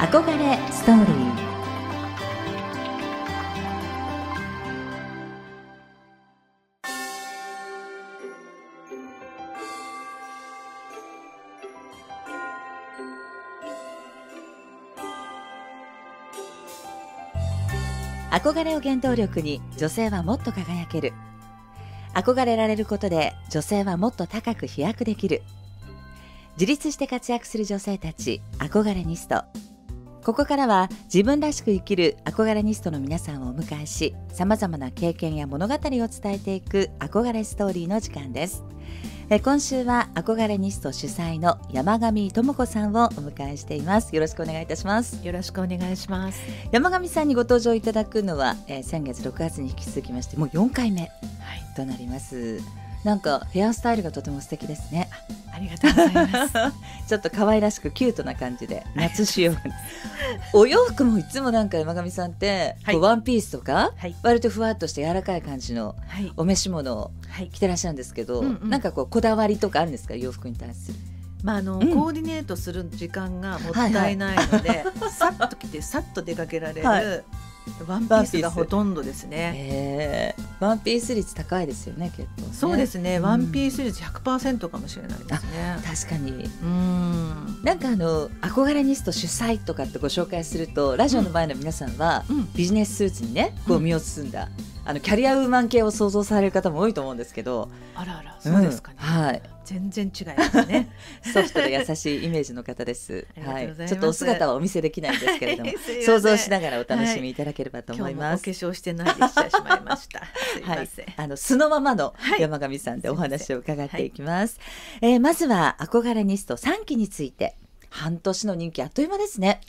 憧れストーリー。憧れを原動力に女性はもっと輝ける。憧れられることで女性はもっと高く飛躍できる。自立して活躍する女性たち憧れニスト。ここからは自分らしく生きる憧れニストの皆さんをお迎えし様々な経験や物語を伝えていく憧れストーリーの時間です。え今週は憧れニスト主催の山上智子さんをお迎えしています。よろしくお願いいたします。よろしくお願いします。山上さんにご登場いただくのは、えー、先月6月に引き続きましてもう4回目となります、はいなんかヘアスタイルがとても素敵ですね。ありがとうございます。ちょっと可愛らしくキュートな感じで夏仕様お洋服もいつもなんか山上さんって、はい、ワンピースとか、はい、割とふわっとして柔らかい感じのお召し物を着てらっしゃるんですけど、はいうんうん、なんかこうこだわりとかあるんですか洋服に対する？まああの、うん、コーディネートする時間がもったいないので、はいはい、さっと着てさっと出かけられる、ワンピースがほとんどですね。ワンピース率高いですよね結構、ね、そうですね、ワンピース率100%かもしれないですね。確かに。うん。なんかあの憧れニスト主催とかってご紹介するとラジオの前の皆さんは、うん、ビジネススーツにねこう身を包んだ。うんあのキャリアウーマン系を想像される方も多いと思うんですけどあらあらそうですかね、うん、はい全然違いますね。ソフトで優しいイメージの方です。はい。ちょっとお姿はお見せできないんですけれども 想像しながらお楽しみいただければと思います、はい、お化粧してないでしまいました。はい、あの素のままの山上さんでお話を伺っていきます、はい、えー、まずは憧れニスト3期について。半年の人気あっという間ですね。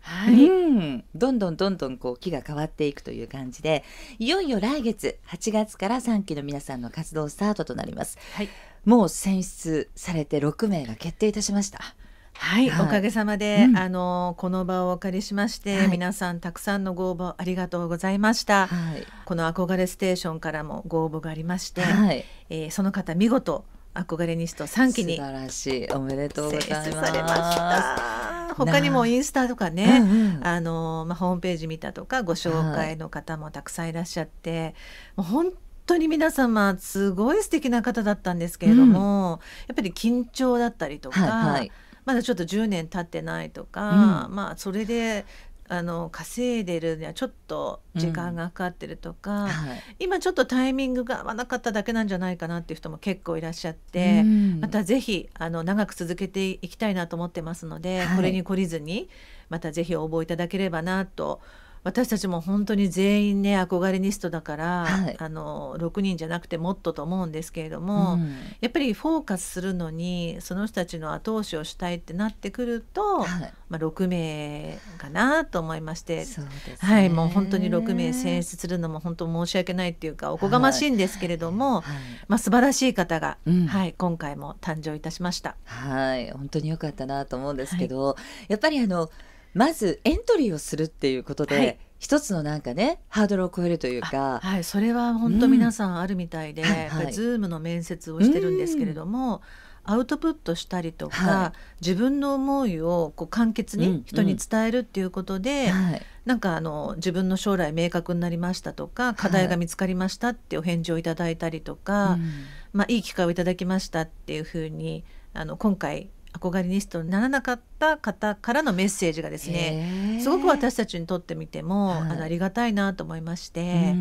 はい、うん、どんどんどんどんこう木が変わっていくという感じでいよいよ来月8月から3期の皆さんの活動スタートとなります、はい、もう選出されて6名が決定いたしました。はい、はい、おかげさまで、うん、あのこの場をお借りしまして、はい、皆さんたくさんのご応募ありがとうございました、はい、この憧れステーションからもご応募がありまして、はい、えー、その方見事憧れニスト3期に素晴らしい。おめでとうございます。他にもインスタとかね、うんうん、あのまあ、ホームページ見たとかご紹介の方もたくさんいらっしゃって、はい、もう本当に皆様すごい素敵な方だったんですけれども、うん、やっぱり緊張だったりとか、はいはい、まだちょっと10年経ってないとか、うん、まあそれであの稼いでるにはちょっと時間がかかってるとか、うんはい、今ちょっとタイミングが合わなかっただけなんじゃないかなっていう人も結構いらっしゃって、うん、またぜひあの長く続けていきたいなと思ってますので、はい、これに懲りずにまたぜひ応募いただければなと私たちも本当に全員ね憧れニストだから、はい、あの6人じゃなくてもっとと思うんですけれども、うん、やっぱりフォーカスするのにその人たちの後押しをしたいってなってくると、はい、まあ、6名かなと思いまして、ね、はい、もう本当に6名選出するのも本当申し訳ないっていうかおこがましいんですけれども、はい、まあ、素晴らしい方が、うん、はい、今回も誕生いたしました。はい本当に良かったなと思うんですけど、やっぱりあのまずエントリーをするっていうことで、はい、一つのなんかねハードルを超えるというか。はいそれは本当皆さんあるみたいで、うん。はいはい、ズームの面接をしてるんですけれども、アウトプットしたりとか、はい、自分の思いをこう簡潔に人に伝えるっていうことで、うん。うん、なんかあの自分の将来明確になりましたとか課題が見つかりましたってお返事をいただいたりとか、はい、まあ、いい機会をいただきましたっていうふうにあの今回憧れニストにならなかった方からのメッセージがですねすごく私たちにとってみても、はい、あのありがたいなと思いまして。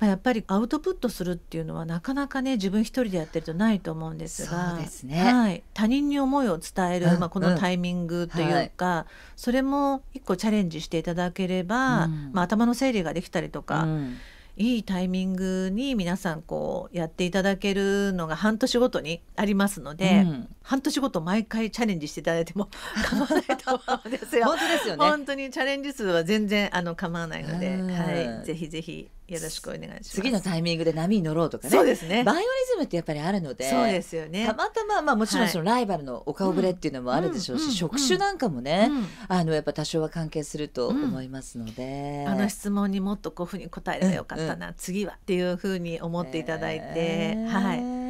まあ、やっぱりアウトプットするっていうのはなかなかね自分一人でやってるとないと思うんですがね、はい、他人に思いを伝える、うん、まあ、このタイミングというか、はい、それも一個チャレンジしていただければ、うん、まあ、頭の整理ができたりとか、うんいいタイミングに皆さんこうやっていただけるのが半年ごとにありますので、うん、半年ごと毎回チャレンジしていただいても 構わないと思うんですよ。本当ですよね。本当にチャレンジ数は全然あの構わないので、はい、ぜひぜひよろしくお願いします。次のタイミングで波に乗ろうとかね。そうですね。バイオリズムってやっぱりあるのでそうですよね。たまたままあもちろんそのライバルのお顔ぶれっていうのもあるでしょうし、職種なんかもね、あのやっぱ多少は関係すると思いますので、あの質問にもっとこういうふうに答えればよかったな、次はっていうふうに思っていただいて、はい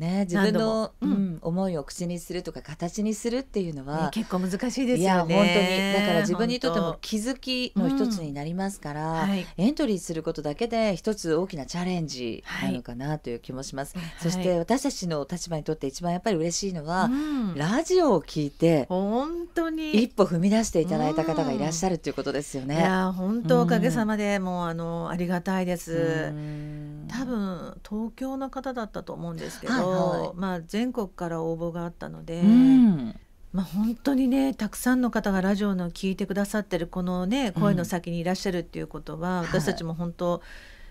ね、自分の、うん。うん思いを口にするとか形にするっていうのは、ね結構難しいですいやよね。本当に。だから自分にとっても本気づきの一つになりますから、はい。エントリーすることだけで一つ大きなチャレンジなのかなという気もします、はい。そして私たちの立場にとって一番やっぱり嬉しいのは、うん。ラジオを聞いて本当に。一歩踏み出していただいた方がいらっしゃるということですよいね。や本当おかげさまで、もうあのありがたいでうす。ん。多分東京の方だったと思うんですけど、まあ全国から応募があったので、うん。まあ本当にねたくさんの方がラジオの聞いてくださってるこのね声の先にいらっしゃるっていうことは、はい。私たちも本当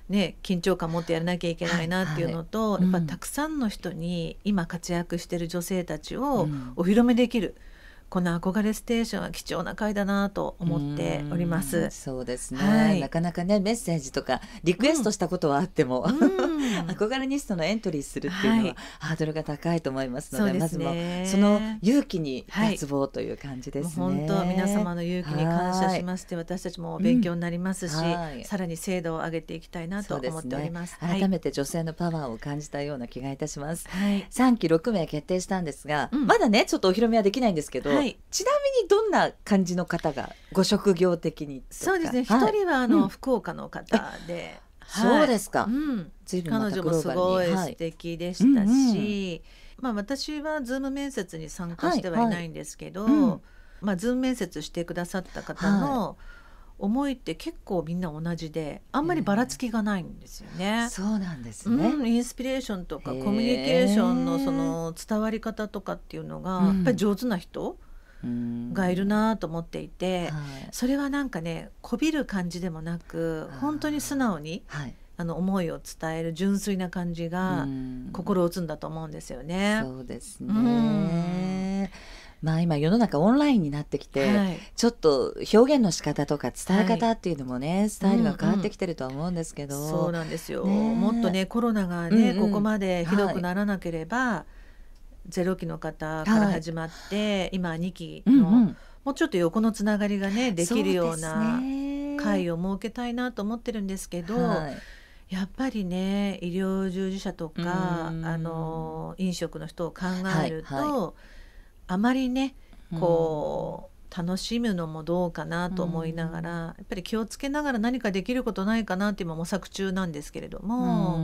ね緊張感持ってやらなきゃいけないなっていうのと、はいはい。うん。やっぱたくさんの人に今活躍してる女性たちをうん。お披露目できる、この憧れステーションは貴重な回だなと思っておりまうんす。そうですね、はい。なかなかねメッセージとかリクエストしたことはあっても、うん。憧れニストのエントリーするっていうのは、はい。ハードルが高いと思いますのですでまずもねその勇気にはい。脱帽という感じですね。本当皆様の勇気に感謝しまして私たちも勉強になりますし、うんはい。さらに精度を上げていきたいなと思っております。すね、改めて女性のパワーを感じたような気がいたします。はい、3期6名決定したんですが、うん。まだねちょっとお披露目はできないんですけど、はい。ちなみにどんな感じの方がご職業的にそうですね。一、はい。人はあの、うん。福岡の方で、そうですか。うん、随分ま彼女もすごい素はい。敵でしたし、うんまあ私はズーム面接に参加してはいないんですけど、はい。うん。まあズーム面接してくださった方の思いって結構みんな同じで、あんまりばらつきがないんですよね。そうなんですね。うん、インスピレーションとかコミュニケーションのその伝わり方とかっていうのが、うん。やっぱり上手な人うんがいるなと思っていて、はい、それはなんかねこびる感じでもなく本当に素直に、はい、あの思いを伝える純粋な感じが心を打つんだと思うんですよね。そうですね、まあ、今世の中オンラインになってきて、はい、ちょっと表現の仕方とか伝え方っていうのもね、はい、スタイルが変わってきてるとは思うんですけど、うんうん、そうなんですよ、ね、もっとねコロナがね、うんうん、ここまでひどくならなければ、はい0期の方から始まって、はい、今2期の、うんうん、もうちょっと横のつながりがねできるような会を設けたいなと思ってるんですけど。やっぱりね医療従事者とかあの飲食の人を考えると、はいはい、あまりねこう楽しむのもどうかなと思いながらやっぱり気をつけながら何かできることないかなって今模索中なんですけれども。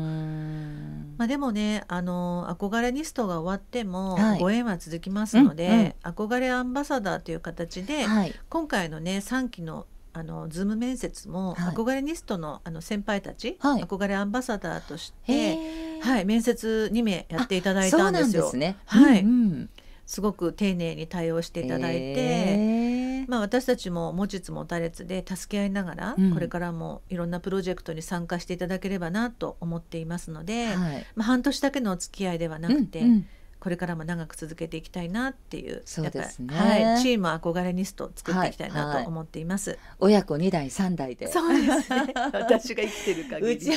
うんまあ、でもねあの憧れニストが終わってもはい。ご縁は続きますので、うんうん。憧れアンバサダーという形で、はい。今回のね3期のあの Zoom面接も、はい。憧れニストのあの先輩たち、はい。憧れアンバサダーとしへて、ー。はい、面接2名やっていただいそうなんたんですよ。ですね。はい。うんうん。すごく丁寧に対応していただいて、へーまあ、私たちも持ちつ持たれつで助け合いながら、うん。これからもいろんなプロジェクトに参加していただければなと思っていますので、はい。まあ、半年だけのお付き合いではなくて、うん。うんこれからも長く続けていきたいなっていうそうですね。はい、チーム憧れニストを作っていきたいはない。と思っています。親子2代3代で。そうですね。私が生きてる限り。うち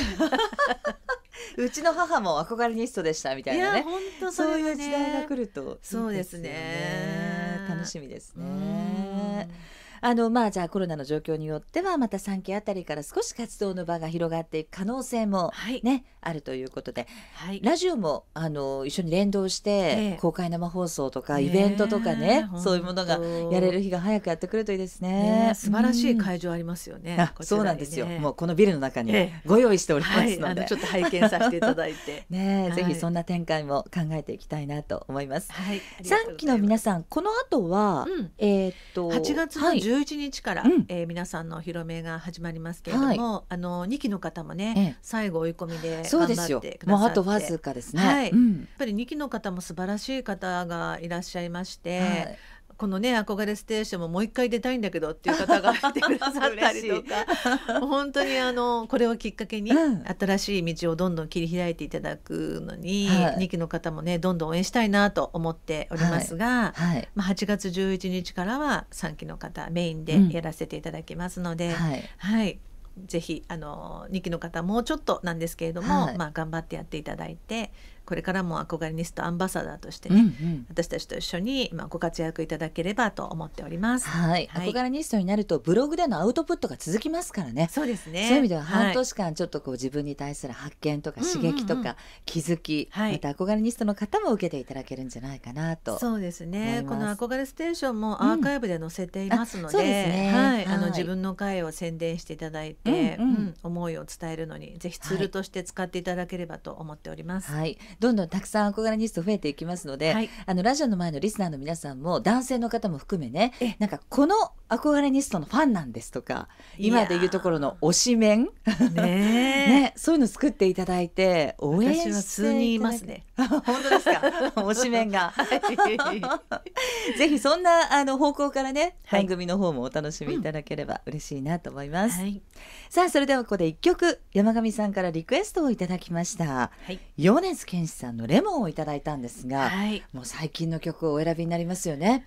うちの母も憧れニストでしたみたいなね。いや本当そそういう時代が来るといいそうですね。楽しみですうねん。あのまあじゃあコロナの状況によってはまた3期あたりから少し活動の場が広がっていく可能性もはい、ねあるということで。はい、ラジオもあの一緒に連動しええ。て公開生放送とかねえ。イベントとかね本当。そういうものがやれる日が早くやってくるといいですね。ね。素晴らしいうん会場ありますよね。あこちらにね。そうなんですよ。もうこのビルの中にええ。ご用意しておりまはい、すので。あのちょ。っと拝見させていただいて。ねえ、はい。ぜひそんな展開も考えていきたいなと思います。はい、三期の皆ささん、この後は、うん。えーっと8月のはい11日から、うん。えー皆さんのお披露目が始まりますけれども、あの2期の方もね、ええ。最後追い込みで頑張ってく。ださって。もうあとわずかですね。はい。うん。やっぱり2期の方も素晴らしい方がいらっしゃいまして、はいこのね憧れステーションももう一回出たいんだけどっていう方がいてくださったりとか。本当にあのこれをきっかけにうん。新しい道をどんどん切り開いていただくのに、はい。2期の方もねどんどん応援したいなと思っておりますが、はい。まあ、8月11日からは3期の方メインうん。でやらせていただきますので、はい。はい、ぜひあの2期の方もうちょっとなんですけれども、はい。まあ、頑張ってやっていただいてこれからも憧れニストアンバサダーとしてね、うんうん私たちと一緒にまあご活躍いただければと思っております。はい、はい憧れニストになるとブログでのアウトプットが続きますからね。そうですね。そういう意味では半はい年間ちょっとこう自分に対する発見とか刺激とか気づき、はいまた憧れニストの方も受けていただけるんじゃないかなと。そうです思ね。この憧れステーションもアーカイブで載せていますので、うですねはい、あはいの自分の会を宣伝していただいて、うんうんうん思いを伝えるのにぜひツールとして使っていただければと思っております。はい、どんどんたくさん憧れニスト増えていきますので、はい。あのラジオの前のリスナーの皆さんも男性の方も含めねえなんかこの憧れニストのファンなんですとか今でいうところの推しメン、ね ね、そういうの作っていただいて応援して私は数人いますね。本当ですか？推しメンが。ぜひそんなあの方向からね、はい。番組の方もお楽しみいただければ嬉しいなと思います、はい、さあそれではここで一曲山上さんからリクエストをいただきました。はい、米津玄師さんのレモンをいただいたんですが、はい、もう最近の曲をお選びになりますよね。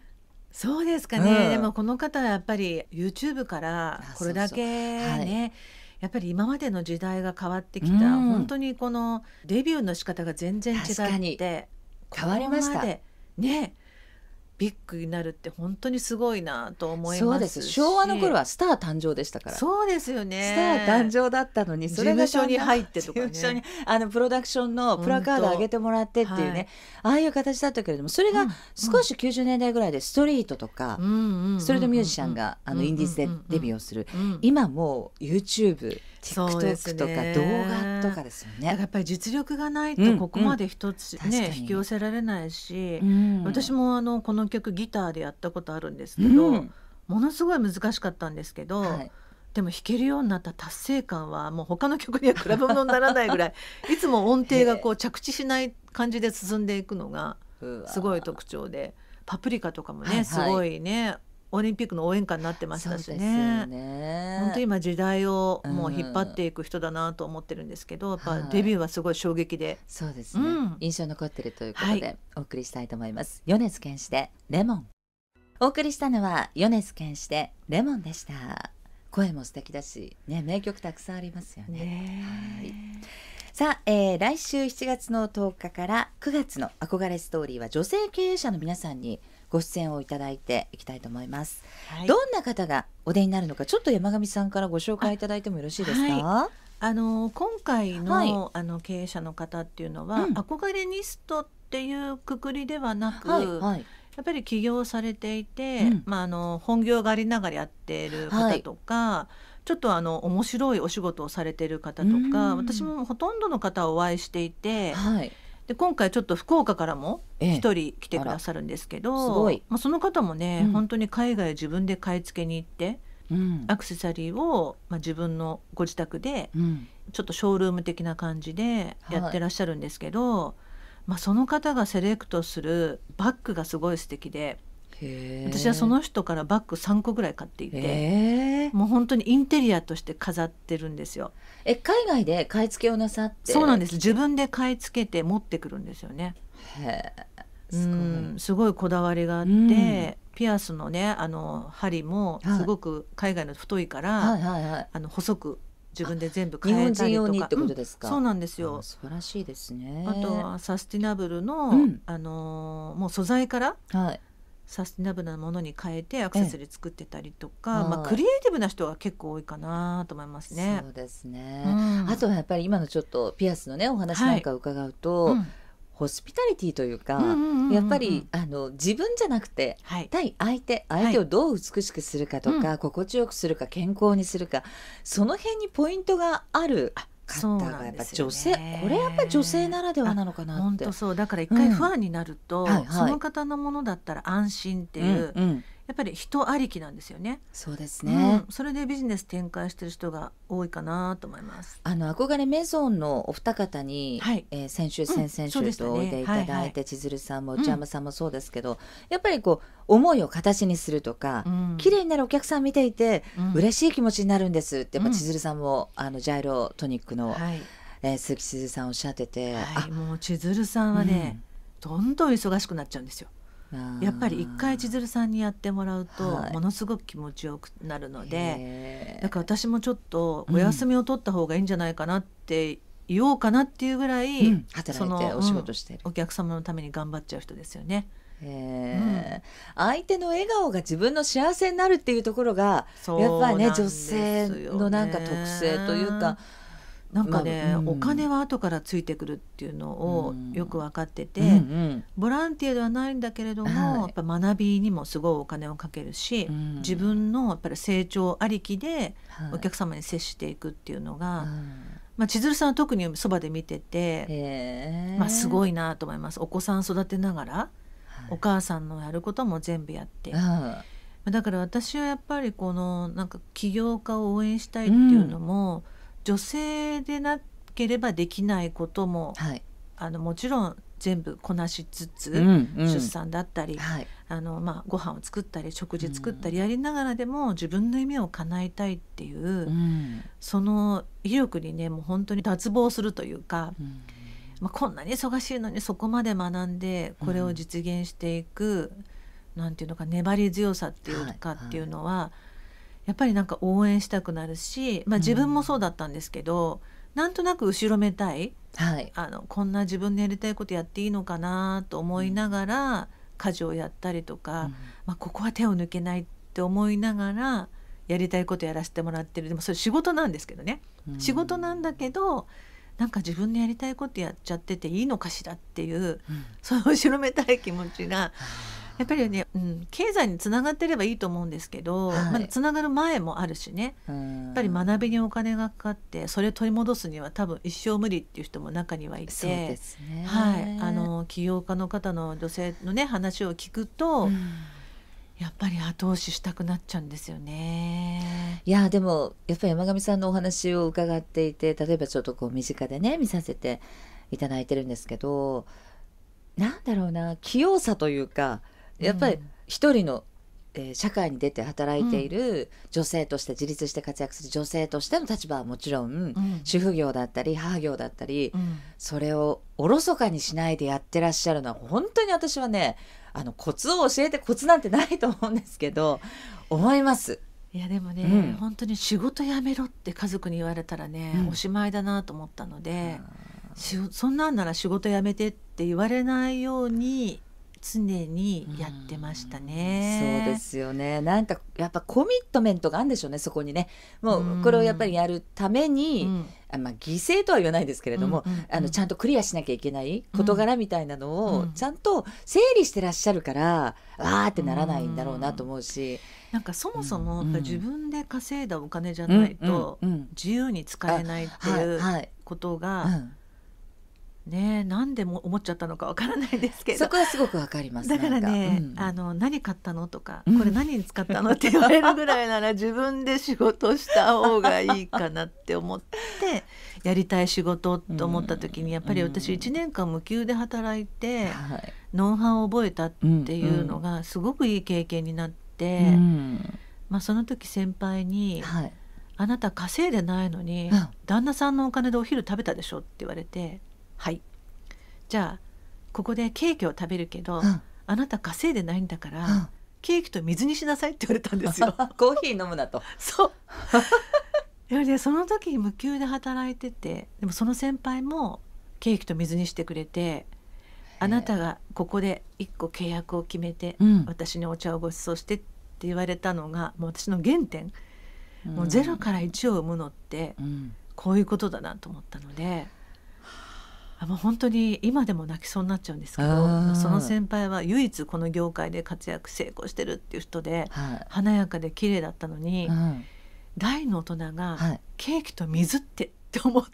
そうですかね。うん。でもこの方はやっぱり YouTube からあこれだけね。やっぱり今までの時代が変わってきた、うん。本当にこのデビューの仕方が全然違って変わりました。ねビッグになるって本当にすごいなと思いますし。そうです。昭和の頃はスター誕生でしたから。そうですよね。スター誕生だったのにそれが事務所に入ってとかね。あのプロダクションのプラカード上げてもらってっていうね、ああいう形だったけれどもそれが少し90年代ぐらいでストリートとか、ストリートミュージシャンがあのインディーズでデビューをする、ー、うん。今もう YouTube そうです TikTok とかね動画とかですよね。だからやっぱり実力がないうんとここまで一つうんね、引き寄せられないし、うん。私もあのこの曲ギターでやったことあるんですけど、うん。ものすごい難しかったんですけど、はい。でも弾けるようになった達成感はもう他の曲には比べ物にならないぐらい いつも音程がこう着地しない感じで進んでいくのがすごい特徴でパプリカとかもね、はいはい。すごいねオリンピックの応援歌になってましたしね。ね。本当今時代をもううん引っ張っていく人だなと思ってるんですけど、やっぱはい。デビューはすごい衝撃で、そうですね、うん。印象に残ってるということで、はい。お送りしたいと思います。米津玄師でレモン。お送りしたのは米津玄師でレモンでした。声も素敵だしね名曲たくさんありますよね。はい。さあ、えー来週7月の10日から9月の憧れストーリーは女性経営者の皆さんにご出演をいただいていきたいと思います、はい。どんな方がお出になるのかちょっと山上さんからご紹介いただいてもよろしいですか、はあの今回の,、はい。あの経営者の方っていうのは、うん憧れニストっていうくくりではなく、はいはい。やっぱり起業されていて、うん。まあ、あの本業がありながらやっている方とか、ちょっとあの面白いお仕事をされている方とうん。か私もほとんどの方をお会いしていてはいで今回ちょっと福岡からもええ。一人来てくださるんですけど、あら。すごい。まあ、その方もね、うん。本当に海外自分で買い付けに行ってうん。アクセサリーを、まあ、自分のご自宅でうん。ちょっとショールーム的な感じでやってらっしゃるんですけど、まあ、その方がセレクトするバッグがすごい素敵で私はその人からバッグ3個ぐらい買っていて、えー。もう本当にインテリアとして飾ってるんですよ。え海外で買い付けをなさってそうなんです。自分で買い付けて持ってくるんですよね。へすごい。んすごいこだわりがあって、うん。ピアスのねあの針もはい。すごく海外の太いから、はいはいはい。あの細く自分で全部変えたりとか？うんそうなんですよ。あ。素晴らしいですね。あとはサスティナブルの、うん。あのーもう素材からはいサスティナブルなものに変えてアクセサリー作ってたりとか、まあ、はいクリエイティブな人が結構多いかなと思いますね。そ。うですね、うん。あとはやっぱり今のちょっとピアスのねお話なんか伺うと、うんホスピタリティというか、やっぱりあの自分じゃなくてはい、対相手相手をどう美しくするかとか、心地よくするか健康にするかその辺にポイントがある方がやっぱなんですよ女性、ねこれやっぱり女性ならではなのかなって。本当。そう。だから一回うん。ファンになると、はいはい。その方のものだったら安心っていう、うんうんやっぱり人ありきなんですよね。そうですね、うん。それでビジネス展開してる人が多いかなと思います。あの憧れメゾンのお二方に、はい。えー先週うん先々週とおいでいただいて、はいはい千鶴さんもうん。内山さんもそうですけど、やっぱりこう思いを形にするとか、うん。綺麗になるお客さん見ていて、うん。嬉しい気持ちになるんですってやっぱうん。千鶴さんも、あのジャイロトニックの、はい、えー鈴木千鶴さんおっしゃってて、はい、もう千鶴さんはね、どんどん忙しくなっちゃうんですよ。あやっぱり一回千鶴さんにやってもらうと、はい。ものすごく気持ちよくなるので、でだから私もちょっとお休みを取った方がいいんじゃないかなっていようかなっていうぐらい、うん。働いてお仕事してる。お客様のために頑張っちゃう人ですよね。へー相手の笑顔が自分の幸せになるっていうところがやっぱりね。女性のなんか特性というかなんかね、まあうん。お金は後からついてくるっていうのをうん。よく分かってて、うんうん。ボランティアではないんだけれども、はい。やっぱ学びにもすごいお金をかけるし、うん。自分のやっぱり成長ありきではい。お客様に接していくっていうのが、うん。まあ、千鶴さんは特にそばで見てて、まあ、すごいなと思います。お子さん育てながらお母さんのやることも全部やって、うん。だから私はやっぱりこのなんか起業家を応援したいっていうのも、女性でなければできないこともはい。あのもちろん全部こなしつつ、うんうん。出産だったり、はい。あのまあ、ご飯を作ったり食事作ったりやりながらでも自分の夢を叶えたいっていう、うん。その意欲にねもう本当に脱帽するというか、うん。まあ、こんなに忙しいのにそこまで学んでこれを実現していく、なんていうのか粘り強さっていうかはい。っていうのは、やっぱりなんか応援したくなるし、まあ、自分もそうだったんですけど、なんとなく後ろめたいはい。あのこんな自分でやりたいことやっていいのかなと思いながら家事をやったりとか、まあ、ここは手を抜けないって思いながらやりたいことやらせてもらってる。でもそれ仕事なんですけどね、うん。仕事なんだけどなんか自分のやりたいことやっちゃってていいのかしらっていううん。その後ろめたい気持ちがやっぱりね、うん、経済につながってればいいと思うんですけど、はい。まあ、つながる前もあるしね。ややっぱり学びにお金がかかってそれを取り戻すには多分一生無理っていう人も中にはいて。そうですね。はい、あの起業家の方の女性のね話を聞くと、うん。やっぱり後押ししたくなっちゃうんですよね。いやでもやっぱり山上さんのお話を伺っていて例えばちょっとこう身近でね見させていただいてるんですけどなんだろうな器用さというかやっぱりうん。一人の、えー社会に出て働いている女性として自立して活躍する女性としての立場はもちろん、うん。主婦業だったり母業だったり、うん。それをおろそかにしないでやってらっしゃるのは本当に私はねあのコツを教えてコツなんてないと思うんですけど思います。いやでもね、うん。本当に仕事辞めろって家族に言われたらね、うん。おしまいだなと思ったので、しそんなんなら仕事辞めてって言われないように常にやってましたね。そうですよね。なんかやっぱコミットメントがあるんでしょうねそこにね。もううん。これをやっぱりやるために、うん。あまあ、犠牲とは言わないですけれども、うんうんうん。あのちゃんとクリアしなきゃいけない事柄みたいなのをうん。ちゃんと整理してらっしゃるから、わーってならないんだろうなと思うし、なんかそもそも自分で稼いだお金じゃないとうんうん自由に使えないってはいいうはい。ことがうんねなんでも思っちゃったのかわからないですけど。そこはすごくわかりますだからね、なんか。あの何買ったのとか、うんこれ何に使ったのって言われるぐらいなら 自分で仕事した方がいいかなって思ってやりたい仕事と思った時にやっぱり私うん。1年間無給で働いうんてはい。ノウハウを覚えたっていうのがすごくいい経験になって、うん。まあ、その時先輩にはい「あなた稼いでないのにうん。旦那さんのお金でお昼食べたでしょ」って言われて「はい」じゃあここでケーキを食べるけど、うんあなた稼いでないんだから、うんケーキと水にしなさいって言われたんですよ。コーヒー飲むなと。そう。いやねその時無給で働いててでもその先輩もケーキと水にしてくれてあなたがここで一個契約を決めて、うん私にお茶をご馳走してって言われたのがもう私の原点、もうゼロから1を生むのってうんこういうことだなと思ったので。あもう本当に今でも泣きそうになっちゃうんですけあどー。その先輩は唯一この業界で活躍成功してるっていう人ではい。華やかで綺麗だったのに、うん。大の大人がはい。ケーキと水ってって思っ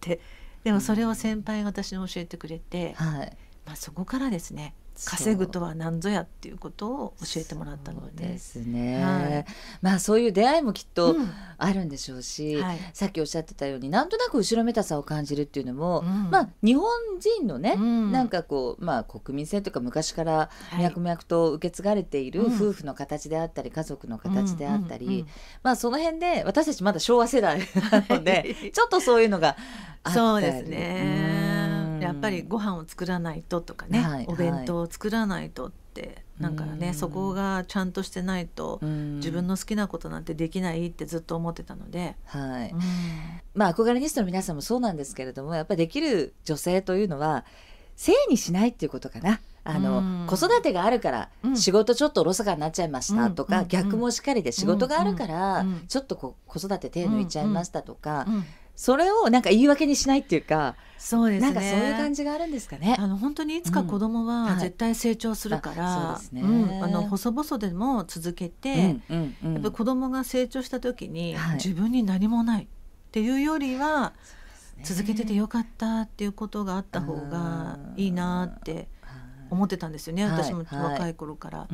てでもそれを先輩が私に教えてくれて、はい。まあ、そこからですね稼ぐとは何ぞやっていうことを教えてもらったので。ですね、はい。まあそういう出会いもきっとうん。あるんでしょうし、はい。さっきおっしゃってたようになんとなく後ろめたさを感じるっていうのも、うん。まあ日本人のね、うん。なんかこうまあ国民性というか昔からはい。脈々と受け継がれているうん。夫婦の形であったり家族の形であったり、うんうんうんまあその辺で私たちまだ昭和世代なのでちょっとそういうのがあったり。そうですうん。ねやっぱりご飯を作らないととかね、はいお弁当を作らないとってなんかねそこがちゃんとしてないと自分の好きなことなんてできないってずっと思ってたので、はい、まあ憧れニストの皆さんもそうなんですけれどもやっぱりできる女性というのは性にしないっていうことかな。あの、子育てがあるから仕事ちょっとおろそかになっちゃいましたとか、逆もしっかりで仕事があるからちょっとこ子育て手抜いちゃいましたとか、それをなんか言い訳にしないっていうかそうですね。なんかそういう感じがあるんですかね。あの本当にいつか子供は絶対成長するから、うんはい、あね、あの細々でも続けて、うんうん、やっぱ子供が成長した時に、はい、自分に何もないっていうよりは、続けててよかったっていうことがあった方がいいなって思ってたんですよね私も若い頃から。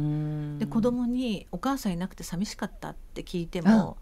で子供にお母さんいなくて寂しかったって聞いても。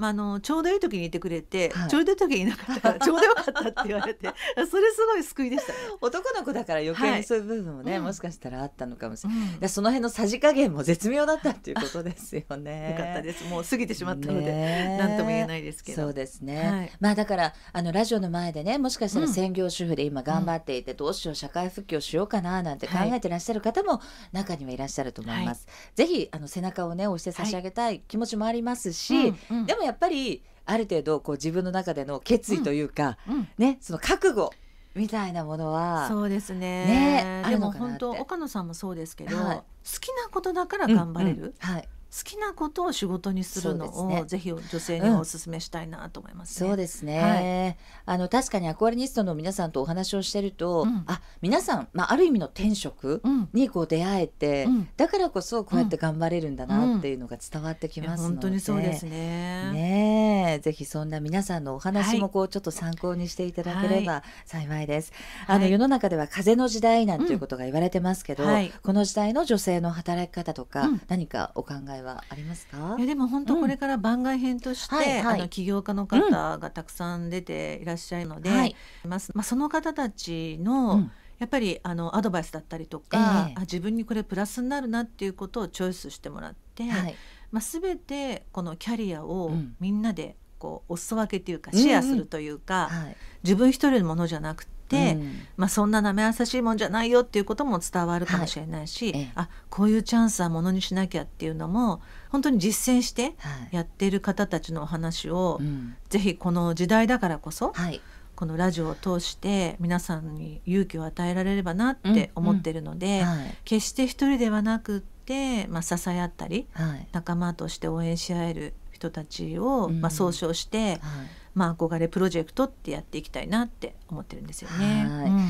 まあ、あのちょうどいい時にいてくれて、はい、ちょうどいい時にいなかったから ちょうどよかったって言われてそれすごい救いでした、ね、男の子だから余計にそういう部分もね、はい、もしかしたらあったのかもしれない、うん、その辺のさじ加減も絶妙だったっていうことですよね。よかったです。もう過ぎてしまったので何とも言えないですけど。そうですね、はい、まあだからあのラジオの前でねもしかしたら専業主婦で今頑張っていて、うん、どうしよう社会復帰をしようかななんて考えてらっしゃる方も中にはいらっしゃると思います。ぜひあの背中をね押して差し上げたい気持ちもありますし、うんうん、でもやっぱりある程度こう自分の中での決意というか、うんうん、ねその覚悟みたいなものはそうですね。ねでも本当岡野さんもそうですけど、はい、好きなことだから頑張れる、うんうん、はい。好きなことを仕事にするのを、ね、ぜひ女性にお勧めしたいなと思います、ね。うん、そうですね、はい、あの確かにアクアリニストの皆さんとお話をしてると、うん、あ皆さん、まあ、ある意味の転職にこう出会えて、うん、だからこそこうやって頑張れるんだなっていうのが伝わってきますので、本当にそうですね。ねぜひそんな皆さんのお話もこうちょっと参考にしていただければ幸いです、はい、あの世の中では風の時代なんていうことが言われてますけど、はい、この時代の女性の働き方とか、何かお考えはありますか？いやでも本当これから番外編として、うんはいはい、あの起業家の方がたくさん出ていらっしゃるので、はい、まあ、まあ、その方たちの、うん。やっぱりあのアドバイスだったりとか、えー、あ自分にこれプラスになるなっていうことをチョイスしてもらって、はい、まあ、全てこのキャリアをみんなでこうお裾分けっていうかシェアするというか、うんうんはい、自分一人のものじゃなくて、うん、まあ、そんななめ優しいもんじゃないよっていうことも伝わるかもしれないし、はい、あこういうチャンスはものにしなきゃっていうのも本当に実践してやっている方たちのお話を、はい、ぜひこの時代だからこそ、はい、このラジオを通して皆さんに勇気を与えられればなって思ってるので、うんうん、決して一人ではなくって、まあ、支え合ったり、仲間として応援し合える人たちを、まあ、総称して、まあ、憧れプロジェクトってやっていきたいなって思ってるんですよね、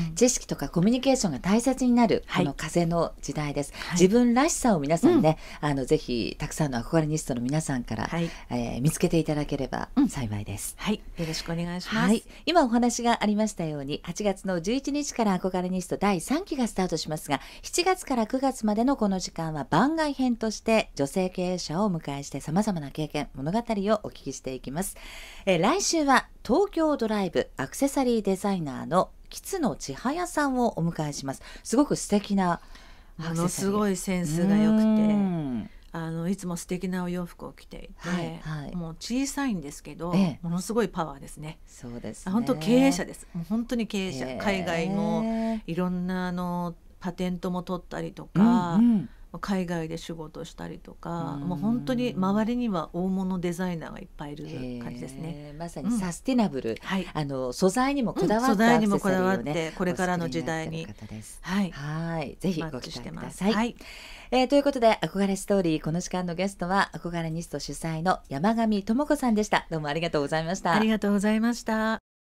うん、知識とかコミュニケーションが大切になるこの風の時代です、はい、自分らしさを皆さんね、うん、あのぜひたくさんの憧れニストの皆さんから、はい、えー、見つけていただければ幸いです、うん、はい。よろしくお願いします、はい、今お話がありましたように8月の11日から憧れニスト第3期がスタートしますが7月から9月までのこの時間は番外編として女性経営者をお迎えしてさまざまな経験物語をお聞きしていきます、えー、来週は東京ドライブアクセサリーデザイナーの吉野千早さんをお迎えします。すごく素敵なものすごいセンスが良くて。あのいつも素敵なお洋服を着ていて、はいはい、もう小さいんですけど、ええ、ものすごいパワーですね。そうです、ね、本当経営者です。本当に経営者、海外のいろんなあのパテントも取ったりとか、うんうん、海外で仕事したりとか、もう本当に周りには大物デザイナーがいっぱいいる感じですね。まさにサスティナブル、うん、はい、あの素材にもこだわった、ねうん、素材にもこだわってこれからの時代に、はい、はい。ぜひご期待ください。はい。えー、ということで憧れストーリーこの時間のゲストは憧れニスト主催の山上智子さんでした。どうもありがとうございました。ありがとうございました